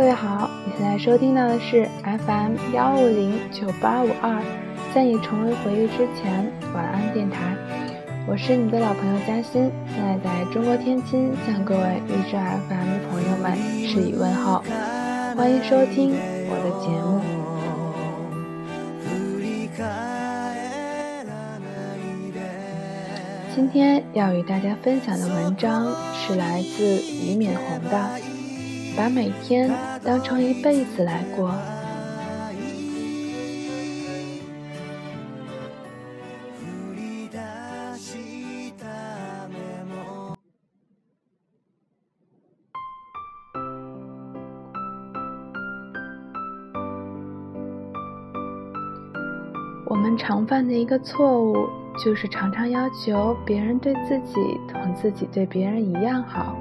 各位好，你现在收听到的是 FM 幺五零九八五二，在你重温回忆之前，晚安电台。我是你的老朋友嘉欣，现在在中国天津，向各位励志 FM 的朋友们致以问候，欢迎收听我的节目。今天要与大家分享的文章是来自俞敏洪的。把每天当成一辈子来过。我们常犯的一个错误，就是常常要求别人对自己同自己对别人一样好。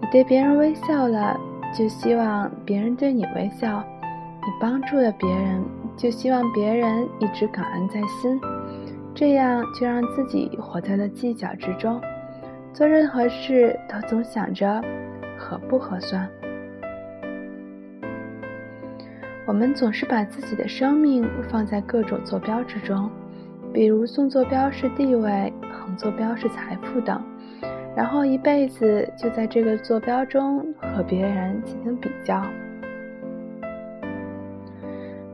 你对别人微笑了，就希望别人对你微笑；你帮助了别人，就希望别人一直感恩在心。这样就让自己活在了计较之中，做任何事都总想着合不合算。我们总是把自己的生命放在各种坐标之中，比如纵坐标是地位，横坐标是财富等。然后一辈子就在这个坐标中和别人进行比较。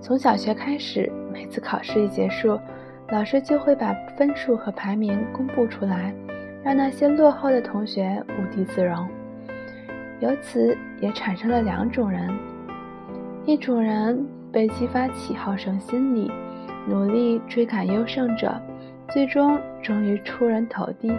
从小学开始，每次考试一结束，老师就会把分数和排名公布出来，让那些落后的同学无地自容。由此也产生了两种人：一种人被激发起好胜心理，努力追赶优胜者，最终终于出人头地。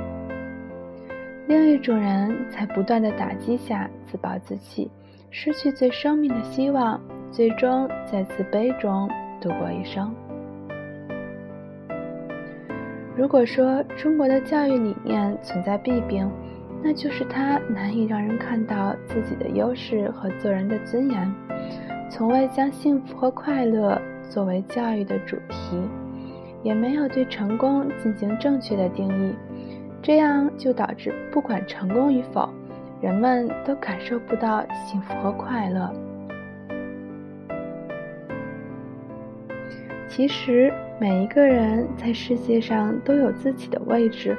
另一种人在不断的打击下自暴自弃，失去对生命的希望，最终在自卑中度过一生。如果说中国的教育理念存在弊病，那就是它难以让人看到自己的优势和做人的尊严，从未将幸福和快乐作为教育的主题，也没有对成功进行正确的定义。这样就导致，不管成功与否，人们都感受不到幸福和快乐。其实，每一个人在世界上都有自己的位置，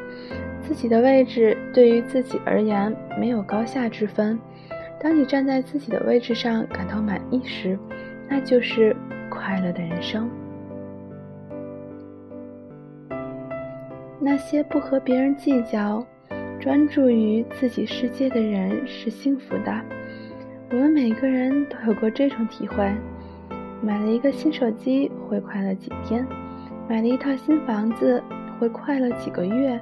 自己的位置对于自己而言没有高下之分。当你站在自己的位置上感到满意时，那就是快乐的人生。那些不和别人计较、专注于自己世界的人是幸福的。我们每个人都有过这种体会：买了一个新手机会快乐几天，买了一套新房子会快乐几个月，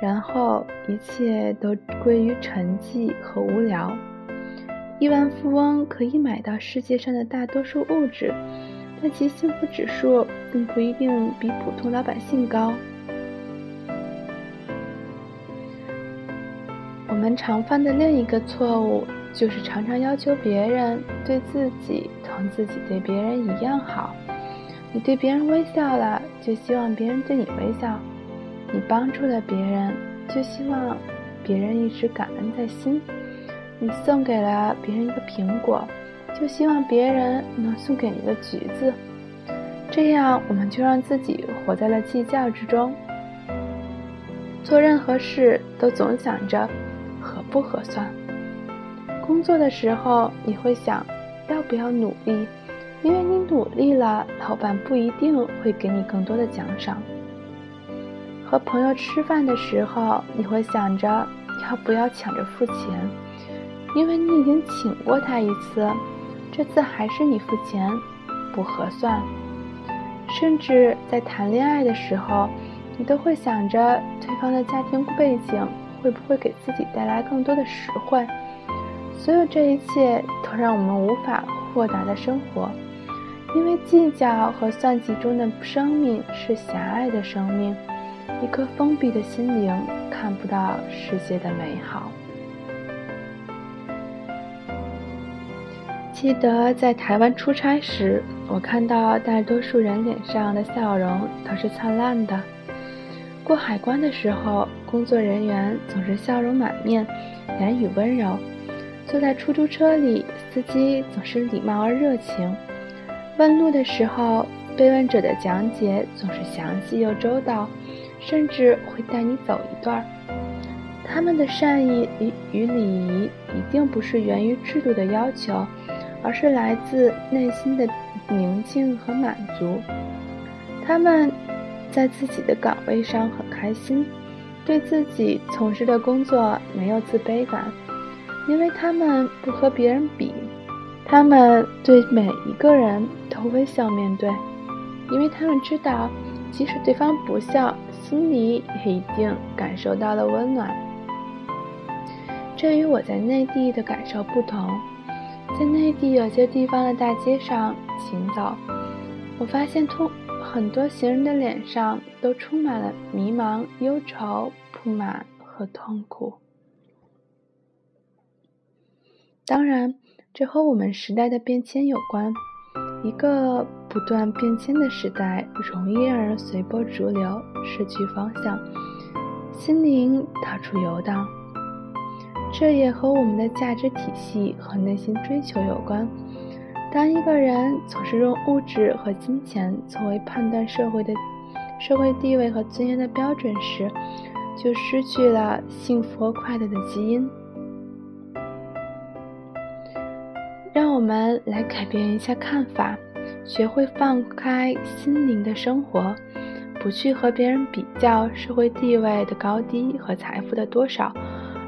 然后一切都归于沉寂和无聊。亿万富翁可以买到世界上的大多数物质，但其幸福指数并不一定比普通老百姓高。我们常犯的另一个错误，就是常常要求别人对自己同自己对别人一样好。你对别人微笑了，就希望别人对你微笑；你帮助了别人，就希望别人一直感恩在心；你送给了别人一个苹果，就希望别人能送给你一个橘子。这样，我们就让自己活在了计较之中，做任何事都总想着。不合算？工作的时候，你会想要不要努力，因为你努力了，老板不一定会给你更多的奖赏。和朋友吃饭的时候，你会想着要不要抢着付钱，因为你已经请过他一次，这次还是你付钱，不合算。甚至在谈恋爱的时候，你都会想着对方的家庭背景。会不会给自己带来更多的实惠？所有这一切都让我们无法豁达的生活，因为计较和算计中的生命是狭隘的生命，一颗封闭的心灵看不到世界的美好。记得在台湾出差时，我看到大多数人脸上的笑容都是灿烂的。过海关的时候，工作人员总是笑容满面，言语温柔。坐在出租车里，司机总是礼貌而热情，问路的时候，被问者的讲解总是详细又周到，甚至会带你走一段。他们的善意与礼仪一定不是源于制度的要求，而是来自内心的宁静和满足。他们在自己的岗位上很开心，对自己从事的工作没有自卑感，因为他们不和别人比。他们对每一个人都微笑面对，因为他们知道，即使对方不笑，心里也一定感受到了温暖。这与我在内地的感受不同，在内地有些地方的大街上行走，我发现通很多行人的脸上都充满了迷茫、忧愁、不满和痛苦。当然，这和我们时代的变迁有关。一个不断变迁的时代，容易让人随波逐流，失去方向，心灵到处游荡。这也和我们的价值体系和内心追求有关。当一个人总是用物质和金钱作为判断社会的社会地位和尊严的标准时，就失去了幸福和快乐的基因。让我们来改变一下看法，学会放开心灵的生活，不去和别人比较社会地位的高低和财富的多少。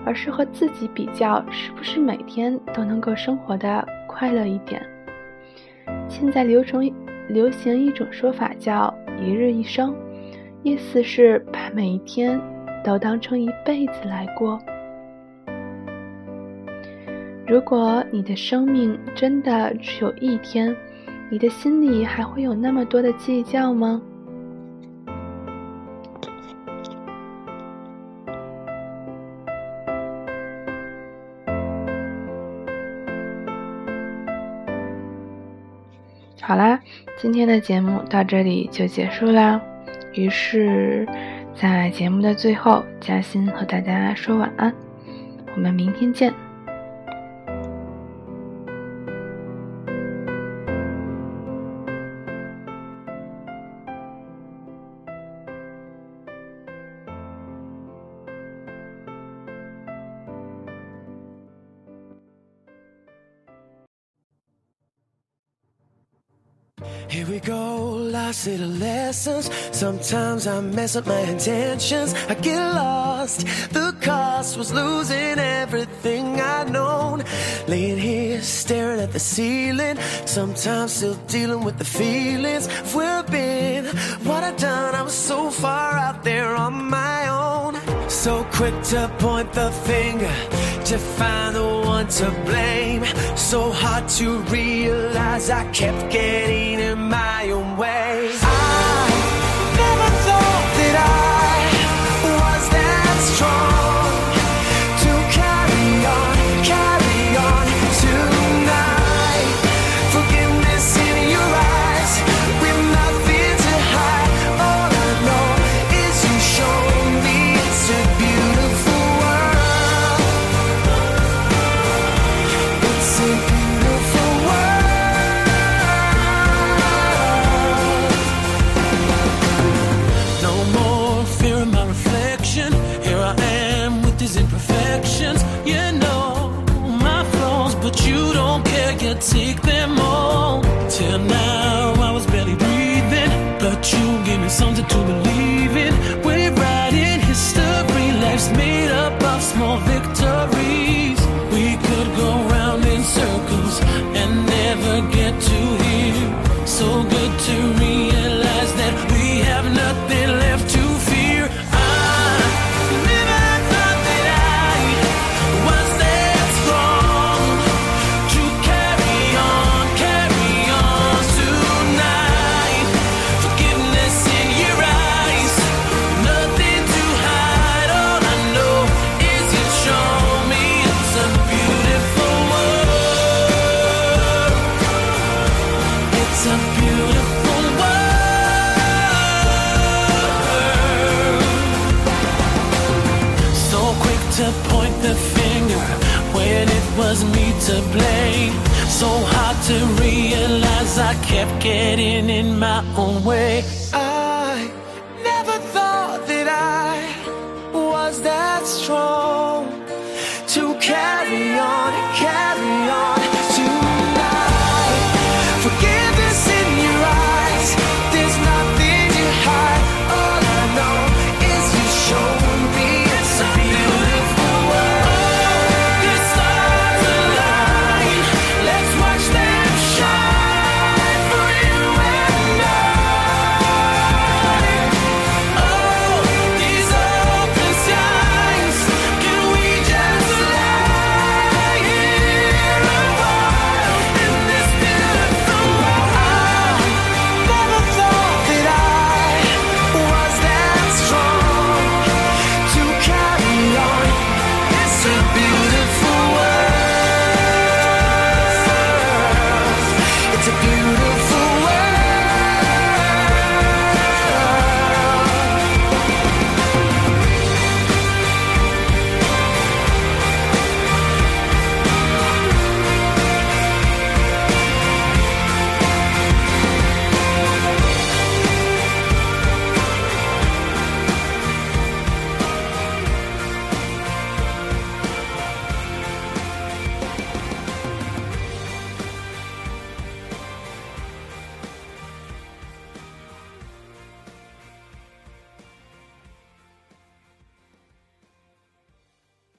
而是和自己比较，是不是每天都能够生活的快乐一点？现在流传流行一种说法叫“一日一生”，意思是把每一天都当成一辈子来过。如果你的生命真的只有一天，你的心里还会有那么多的计较吗？好啦，今天的节目到这里就结束啦。于是，在节目的最后，嘉欣和大家说晚安，我们明天见。Here we go, lost little lessons. Sometimes I mess up my intentions. I get lost. The cost was losing everything I'd known. Laying here, staring at the ceiling. Sometimes still dealing with the feelings of where I've been. What I've done, I was so far out there on my own. So quick to point the finger to find the one to blame. So hard to realize I kept getting in my own way. me semble tout the finger when it was me to blame. So hard to realize I kept getting in my own way.